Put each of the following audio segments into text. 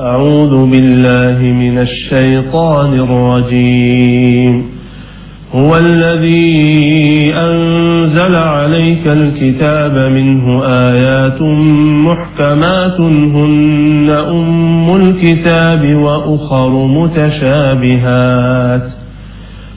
أعوذ بالله من الشيطان الرجيم. هو الذي أنزل عليك الكتاب منه آيات محكمات هن أم الكتاب وأخر متشابهات.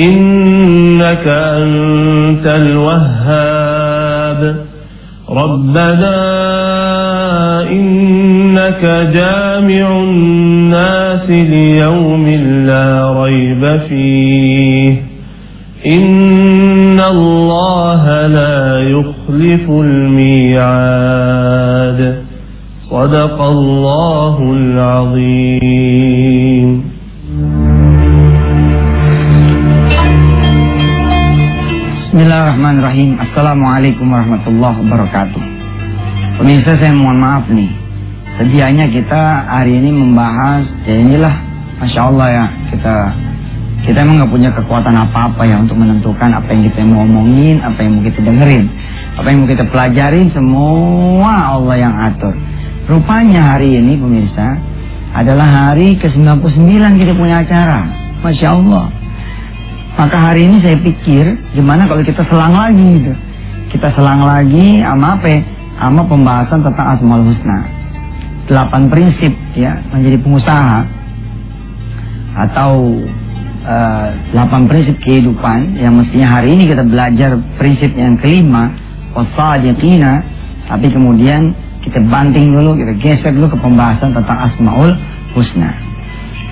إنك أنت الوهاب. ربنا إنك جامع الناس ليوم لا ريب فيه. إن الله لا يخلف الميعاد. صدق الله العظيم. Bismillahirrahmanirrahim. Assalamualaikum warahmatullahi wabarakatuh. Pemirsa saya mohon maaf nih. Sedianya kita hari ini membahas Ya inilah Masya Allah ya Kita kita emang nggak punya kekuatan apa-apa ya Untuk menentukan apa yang kita mau omongin Apa yang mau kita dengerin. Apa yang mau kita pelajarin Semua Allah yang atur. Rupanya hari ini pemirsa Adalah hari ke-99 kita punya acara. Masya Allah maka hari ini saya pikir gimana kalau kita selang lagi gitu. Kita selang lagi sama apa? Sama pembahasan tentang Asmaul Husna. Delapan prinsip ya menjadi pengusaha atau uh, delapan prinsip kehidupan yang mestinya hari ini kita belajar prinsip yang kelima wasadiqina tapi kemudian kita banting dulu kita geser dulu ke pembahasan tentang Asmaul Husna.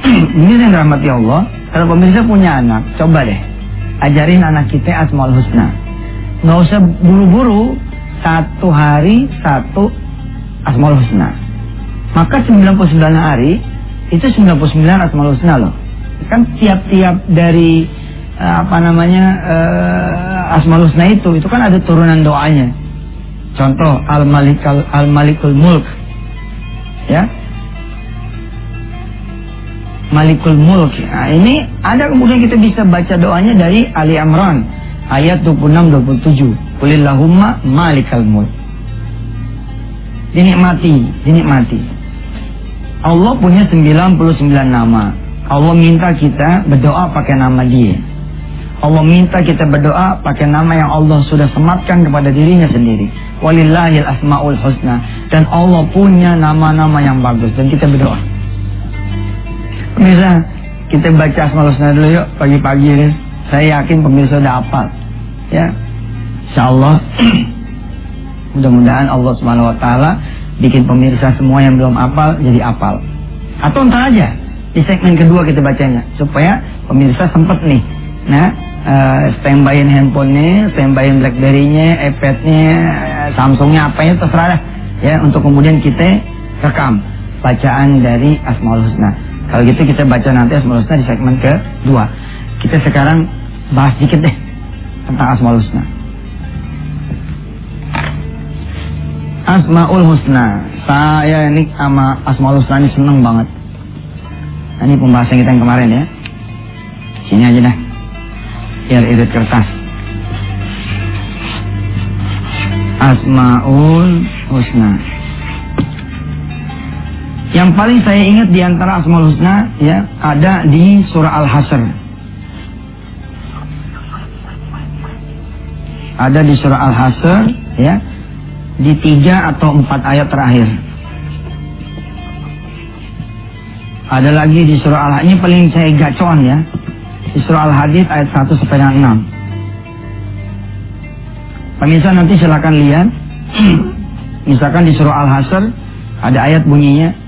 ini yang dirahmati Allah kalau pemirsa punya anak, coba deh ajarin anak kita Asmaul Husna. Nggak usah buru-buru satu hari satu Asmaul Husna. Maka 99 hari itu 99 Asmaul Husna loh. Kan tiap-tiap dari uh, apa namanya uh, Asmaul Husna itu itu kan ada turunan doanya. Contoh Al-Malikul Al-Malikul Mulk. Ya, Malikul Mulk. Nah, ini ada kemudian kita bisa baca doanya dari Ali Amran ayat 26 27. Qulillahumma Malikal Mulk. Dinikmati, dinikmati. Allah punya 99 nama. Allah minta kita berdoa pakai nama dia. Allah minta kita berdoa pakai nama yang Allah sudah sematkan kepada dirinya sendiri. Walillahil asmaul husna. Dan Allah punya nama-nama yang bagus. Dan kita berdoa. Pemirsa, kita baca Asmaul Husna dulu yuk pagi-pagi ini. Saya yakin pemirsa udah hafal. Ya. Insyaallah mudah-mudahan Allah Subhanahu wa taala bikin pemirsa semua yang belum hafal jadi hafal. Atau entar aja di segmen kedua kita bacanya supaya pemirsa sempat nih. Nah, uh, standbyin handphonenya, standbyin BlackBerry-nya, iPad-nya, Samsung-nya apa ya terserah lah. Ya, untuk kemudian kita rekam bacaan dari Asmaul Husna. Kalau gitu kita baca nanti Asmaul Husna di segmen kedua. Kita sekarang bahas dikit deh tentang Asmaul Husna. Asmaul Husna. Saya ini sama Asmaul Husna ini seneng banget. Nah, ini pembahasan kita yang kemarin ya. Sini aja dah. Biar irit kertas. Asmaul Husna. Yang paling saya ingat di antara Asmaul Husna ya ada di surah Al-Hasr. Ada di surah Al-Hasr ya di tiga atau empat ayat terakhir. Ada lagi di surah Al ini paling saya gacon ya di surah Al Hadid ayat 1 sampai 6. Pemirsa nanti silakan lihat. Misalkan di surah Al-Hasr ada ayat bunyinya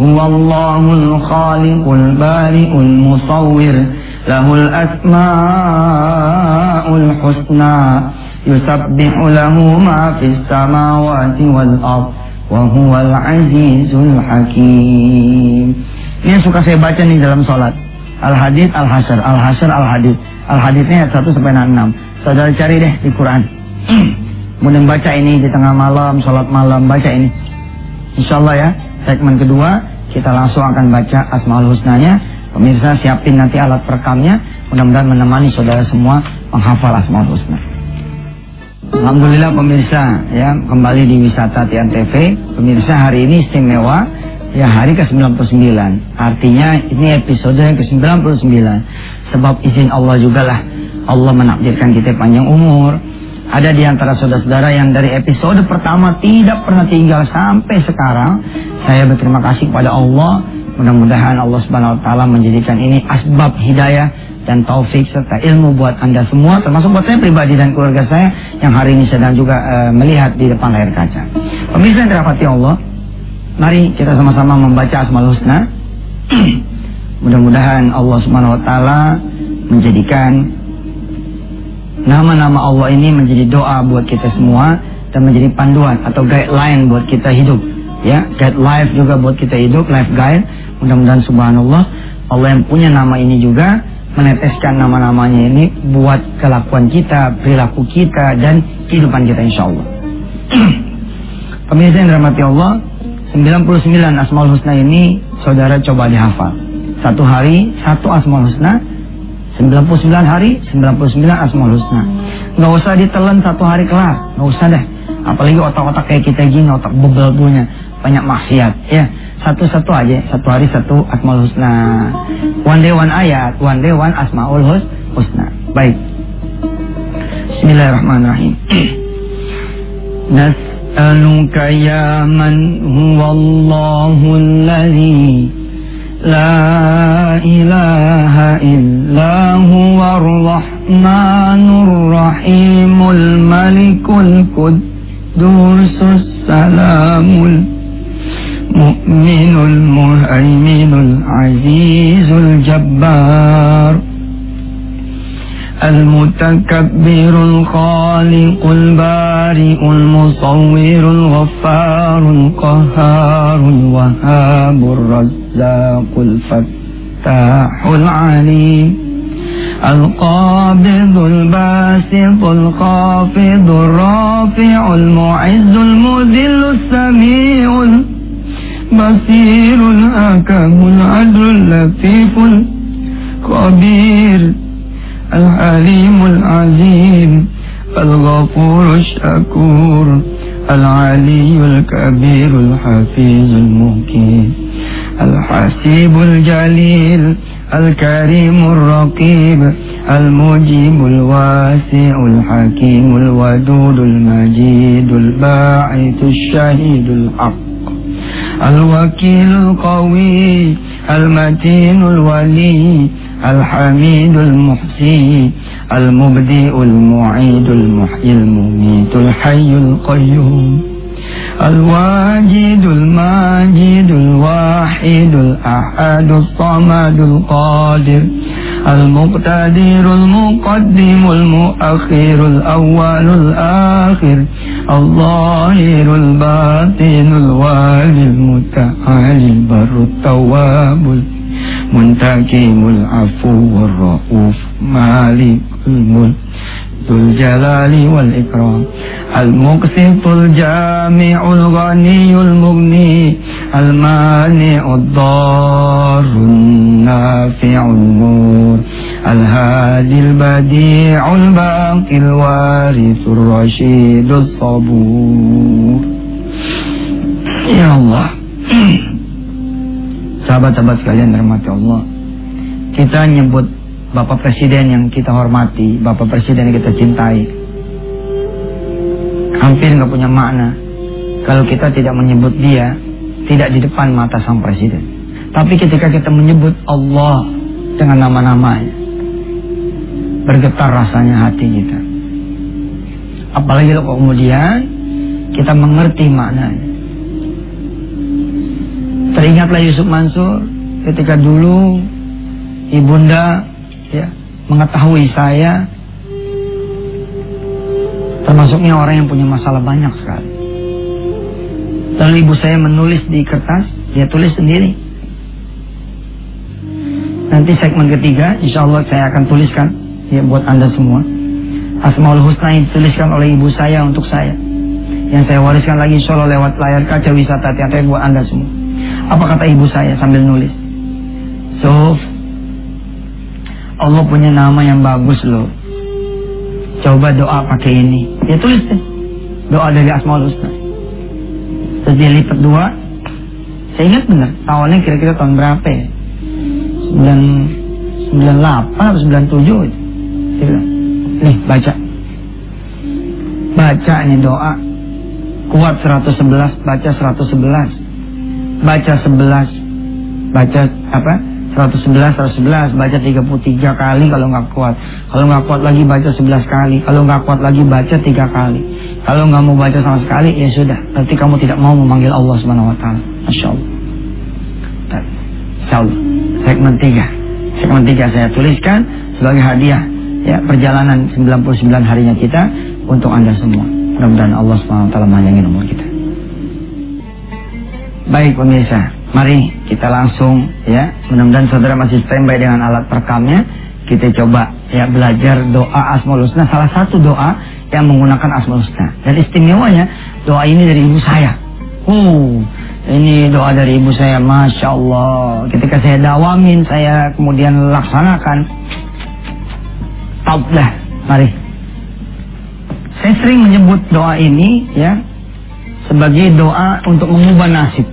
هو الله الخالق البارئ المصور له الأسماء الحسنى يسبح له ما في السماوات والأرض وهو العزيز الحكيم Ini yang suka saya baca nih dalam sholat. Al-Hadid, Al-Hasr, Al-Hasr, Al-Hadid. Al-Hadidnya ayat 1 sampai 6. Saudara cari deh di Quran. Kemudian baca ini di tengah malam, sholat malam, baca ini. Insya Allah ya, segmen kedua kita langsung akan baca Asmaul Husnanya. Pemirsa siapin nanti alat perekamnya. Mudah-mudahan menemani saudara semua menghafal Asmaul Husna. Alhamdulillah pemirsa ya kembali di wisata Tian TV. Pemirsa hari ini istimewa ya hari ke-99. Artinya ini episode yang ke-99. Sebab izin Allah juga lah Allah menakdirkan kita panjang umur. Ada di antara saudara-saudara yang dari episode pertama tidak pernah tinggal sampai sekarang. Saya berterima kasih kepada Allah. Mudah-mudahan Allah Subhanahu wa taala menjadikan ini asbab hidayah dan taufik serta ilmu buat Anda semua termasuk buat saya pribadi dan keluarga saya yang hari ini sedang juga uh, melihat di depan layar kaca. Pemirsa yang dirahmati Allah, mari kita sama-sama membaca Asmaul Husna. Mudah-mudahan Allah Subhanahu wa taala menjadikan nama-nama Allah ini menjadi doa buat kita semua dan menjadi panduan atau guideline buat kita hidup ya. Guide life juga buat kita hidup life guide mudah-mudahan subhanallah Allah yang punya nama ini juga meneteskan nama-namanya ini buat kelakuan kita perilaku kita dan kehidupan kita insya Allah pemirsa yang dirahmati Allah 99 Asmaul Husna ini saudara coba dihafal. Satu hari satu Asmaul Husna 99 hari 99 Asmaul Husna. Nggak usah ditelan satu hari kelar nggak usah deh. Apalagi otak-otak kayak kita gini otak bebel punya banyak maksiat ya. Satu-satu aja satu hari satu asmaul husna. One day one ayat one day one asmaul husna. Baik. Bismillahirrahmanirrahim. Nas'aluka ya man huwallahu alladhi لا إله إلا هو الرحمن الرحيم الملك القدوس السلام المؤمن المهيمن العزيز الجبار المتكبر الخالق البارئ المصور الغفار القهار الوهاب الرزاق الفتاح العليم القابض الباسط الخافض الرافع المعز المذل السميع بصير الحكم العدل اللطيف الخبير الحليم العظيم الغفور الشكور العلي الكبير الحفيظ المقيم الحسيب الجليل الكريم الرقيب المجيب الواسع الحكيم الودود المجيد الباعث الشهيد الحق الوكيل القوي المتين الولي الحميد المحسي المبدئ المعيد المحيي المميت الحي القيوم. الواجد الماجد الواحد الأحد الصمد القادر. المقتدر المقدم المؤخر الأول الآخر. الظاهر الباطن الوالي المتعال المتعال البر التواب المنتقم العفو الرؤوف مالك الملك ذو الجلال والإكرام. المقسط الجامع الغني المغني المانع الضار النافع النور. الهادي البديع الباقي الوارث الرشيد الصبور. يا الله. Sahabat-sahabat sekalian rahmati Allah Kita nyebut Bapak Presiden yang kita hormati, Bapak Presiden yang kita cintai. Hampir nggak punya makna kalau kita tidak menyebut dia tidak di depan mata sang presiden. Tapi ketika kita menyebut Allah dengan nama-namanya, bergetar rasanya hati kita. Apalagi kalau kemudian kita mengerti maknanya. Teringatlah Yusuf Mansur ketika dulu ibunda ya mengetahui saya termasuknya orang yang punya masalah banyak sekali. Lalu ibu saya menulis di kertas, dia tulis sendiri. Nanti segmen ketiga, insya Allah saya akan tuliskan ya buat anda semua. Asmaul Husna yang dituliskan oleh ibu saya untuk saya. Yang saya wariskan lagi insya Allah lewat layar kaca wisata teater buat anda semua. Apa kata ibu saya sambil nulis? So, Allah punya nama yang bagus loh. Coba doa pakai ini. Ya tulis deh. Doa dari Asmaul Husna. Terus dia lipat dua. Saya ingat benar. Tahunnya kira-kira tahun berapa ya? 9, 98 atau 97 itu. Dia bilang, nih baca. Baca ini doa. Kuat 111, baca 111. Baca 11. Baca apa? 111, 111, baca 33 kali kalau nggak kuat. Kalau nggak kuat lagi baca 11 kali. Kalau nggak kuat lagi baca 3 kali. Kalau nggak mau baca sama sekali, ya sudah. Berarti kamu tidak mau memanggil Allah Subhanahu Wa Taala. Masya Allah. Insya. Segmen 3. Segmen 3 saya tuliskan sebagai hadiah. Ya, perjalanan 99 harinya kita untuk Anda semua. Mudah-mudahan Allah Subhanahu Wa Taala memanjangin umur kita. Baik pemirsa, Mari kita langsung ya, mudah-mudahan saudara masih standby dengan alat perekamnya. Kita coba ya belajar doa Asmaul Husna, salah satu doa yang menggunakan Asmaul Husna. Dan istimewanya doa ini dari ibu saya. Uh, ini doa dari ibu saya, masya Allah. Ketika saya dawamin, saya kemudian laksanakan. Top dah, mari. Saya sering menyebut doa ini ya sebagai doa untuk mengubah nasib.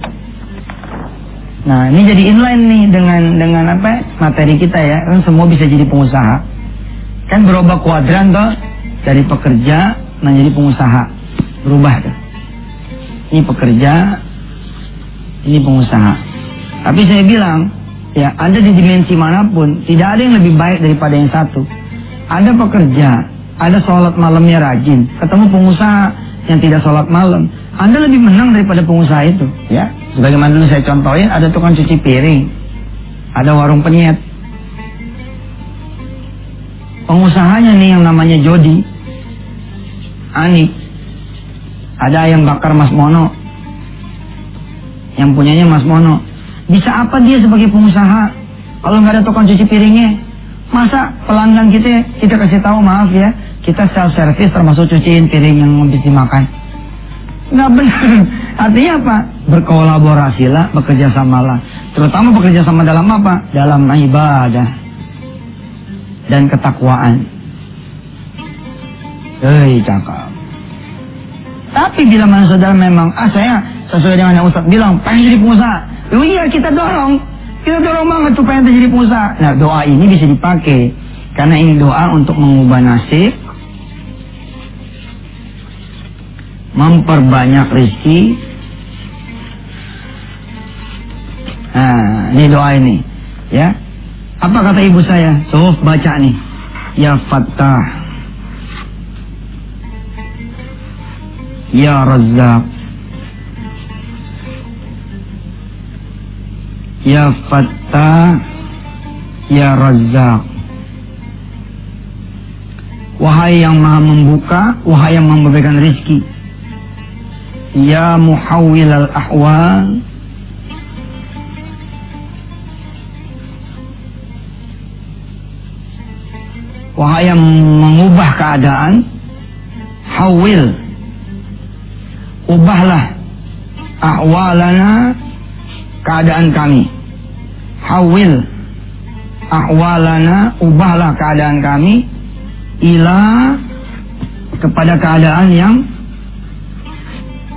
Nah, ini jadi inline nih dengan dengan apa materi kita ya. Kan semua bisa jadi pengusaha. Kan berubah kuadran toh dari pekerja menjadi pengusaha. Berubah tuh. Ini pekerja, ini pengusaha. Tapi saya bilang, ya ada di dimensi mana pun, tidak ada yang lebih baik daripada yang satu. Ada pekerja, ada sholat malamnya rajin, ketemu pengusaha yang tidak sholat malam, Anda lebih menang daripada pengusaha itu, ya. Sebagaimana dulu saya contohin, ada tukang cuci piring, ada warung penyet. Pengusahanya nih yang namanya Jody, Ani, ada ayam bakar Mas Mono, yang punyanya Mas Mono. Bisa apa dia sebagai pengusaha kalau nggak ada tukang cuci piringnya? Masa pelanggan kita kita kasih tahu maaf ya, kita self service termasuk cuciin piring yang habis dimakan. Nggak benar. Artinya apa? Berkolaborasilah, bekerja samalah. Terutama bekerja sama dalam apa? Dalam ibadah dan ketakwaan. Hei, cakap. Tapi bila mana saudara memang, ah saya sesuai dengan yang Ustaz bilang, pengen jadi pengusaha. Oh iya, kita dorong. Kita dorong banget tuh pengen jadi pengusaha. Nah, doa ini bisa dipakai. Karena ini doa untuk mengubah nasib, memperbanyak rezeki. Nah, ini doa ini, ya. Apa kata ibu saya? So, baca nih. Ya Fattah. Ya Razzaq. Ya Fattah. Ya Razzaq. Wahai yang maha membuka, wahai yang memberikan rezeki. Ya Muhawwil al-Ahwal. Wahai yang mengubah keadaan Hawil Ubahlah Ahwalana Keadaan kami. Hawil Ahwalana Ubahlah keadaan kami Ila Kepada keadaan yang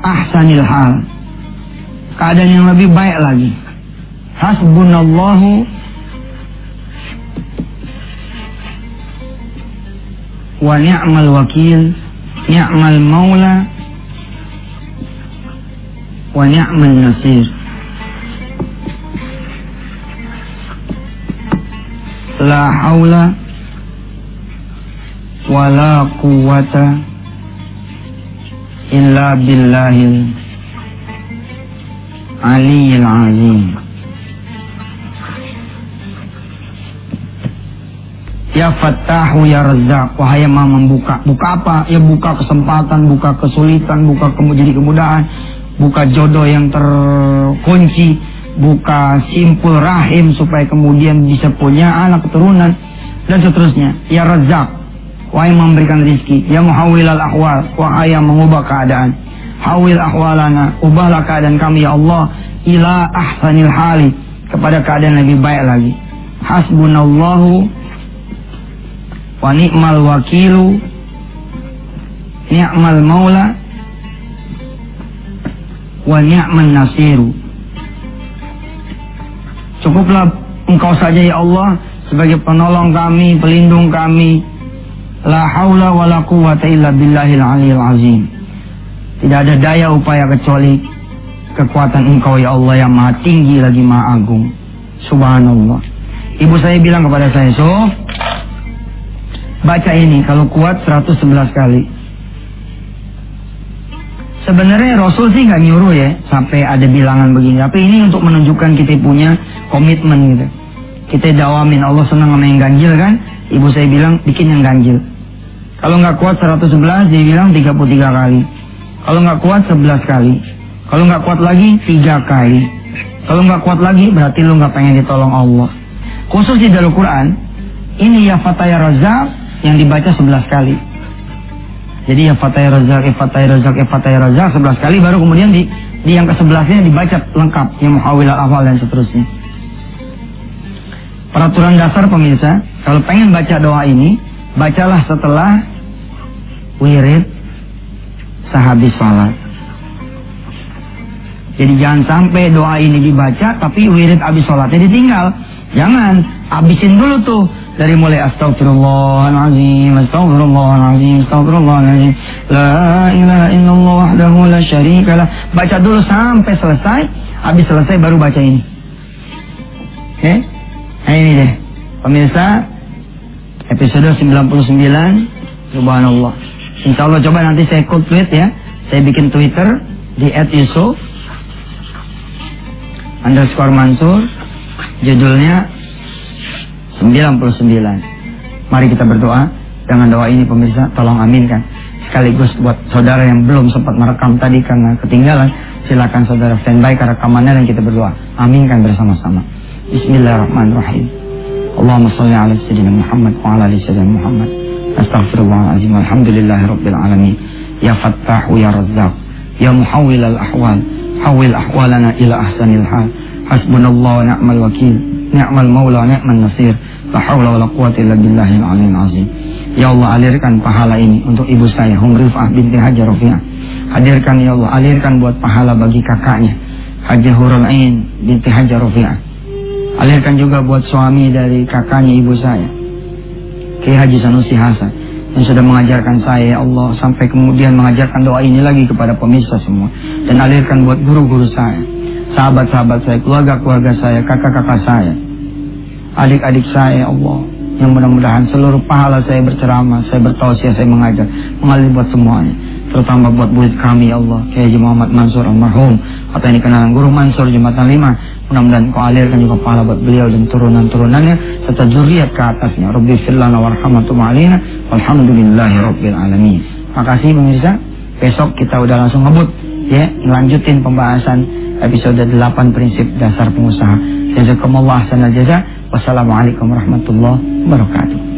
ahsanil hal. Keadaan yang lebih baik lagi. Hasbunallahu wa ni'mal wakil, ni'mal maula wa ni'mal nasir. La haula wa la quwwata illa billahil aliyyil azim. Ya Fattahu ya Razzaq. Wahai yang maha membuka. Buka apa? Ya buka kesempatan Buka kesulitan Buka kemu jadi kemudahan. Buka jodoh yang terkunci. Buka simpul rahim Supaya kemudian bisa punya anak keturunan. Dan seterusnya. Ya Razzaq Wahai memberikan rizki Ya muhawil al ahwal Wahai yang mengubah keadaan. Hawil ahwalana Ubahlah keadaan kami ya Allah Ila ahsanil hali Kepada keadaan lebih baik lagi. Hasbunallahu wa ni'mal wakilu ni'mal maula wa ni'man nasiru. Cukuplah engkau saja ya Allah sebagai penolong kami pelindung kami la haula wa la quwata illa billahil aliyil azim tidak ada daya upaya kecuali kekuatan engkau ya Allah yang maha tinggi lagi maha agung subhanallah ibu saya bilang kepada saya so baca ini kalau kuat 111 kali. Sebenarnya Rasul sih nggak nyuruh ya sampai ada bilangan begini. Tapi ini untuk menunjukkan kita punya komitmen gitu. Kita dawamin Allah senang sama yang ganjil kan. Ibu saya bilang bikin yang ganjil. Kalau nggak kuat 111 dia bilang 33 kali. Kalau nggak kuat 11 kali. Kalau nggak kuat lagi tiga kali. Kalau nggak kuat lagi berarti lu nggak pengen ditolong Allah. Khusus di dalam Quran ini ya Fataya Razak yang dibaca 11 kali. Jadi ya Fataya Razak, ya Fataya Razak, ya Fataya Razak 11 kali baru kemudian di, di yang ke-11-nya dibaca lengkap yang muhawil al-awal dan seterusnya. Peraturan dasar pemirsa, kalau pengen baca doa ini, bacalah setelah wirid sehabis salat. Jadi jangan sampai doa ini dibaca tapi wirid habis sholatnya ditinggal. Jangan, habisin dulu tuh dari mulai astagfirullahaladzim, astagfirullahaladzim, astagfirullahaladzim, la ilaha illallah wahdahu la syarikalah. Baca dulu sampai selesai, habis selesai baru baca ini. Oke? Okay? Nah ini deh, pemirsa episode 99, subhanallah. Insya Allah coba nanti saya quote tweet ya, saya bikin Twitter di @yusuf. Underscore Mansur. Judulnya 99 mari kita berdoa. Dengan doa ini pemirsa tolong aminkan. Sekaligus buat saudara yang belum sempat merekam tadi karena ketinggalan silakan saudara standby ke rekamannya dan kita berdoa. Aminkan bersama-sama. Bismillahirrahmanirrahim Allahumma salli ala sayyidina Muhammad wa ala ali sayyidina Muhammad. Astaghfirullahaladzim Alhamdulillahi Rabbil Alamin. Ya Fattahu Ya Razzaq. Ya Muhawwil al-Ahwal. Hawil ahwalana ila ahsanil hal. Hasbunallah wa ni'mal wakil. Ni'mal maula wa ni'mal nasir. La hawla wa la quwata illa billahil azim Ya Allah alirkan pahala ini untuk ibu saya Hum Rifah binti Haji Rafi'ah Hadirkan ya Allah alirkan buat pahala bagi kakaknya Haji Hurul Ain binti Haji Rafi'ah Alirkan juga buat suami dari kakaknya ibu saya. Kiai Haji Sanusi Hasan yang sudah mengajarkan saya ya Allah sampai kemudian mengajarkan doa ini lagi kepada pemirsa semua. Dan alirkan buat guru-guru saya sahabat-sahabat saya keluarga-keluarga saya kakak-kakak saya adik-adik saya ya Allah. Yang mudah-mudahan seluruh pahala saya berceramah saya bertausiah saya mengajar mengalir buat semuanya. Terutama buat murid kami ya Allah Kiai Haji Muhammad Mansur almarhum atau ini kenalan guru Mansur Jumatan 5 Mudah-mudahan kau alirkan juga pahala buat beliau dan turunan-turunannya serta zuriat ke atasnya. Rabbi firlana warhamatum alina walhamdulillahi rabbil alamin. Makasih pemirsa. Besok kita udah langsung ngebut ya, lanjutin pembahasan episode 8 prinsip dasar pengusaha. Jazakumullah sanal jaza. Wassalamualaikum warahmatullahi wabarakatuh.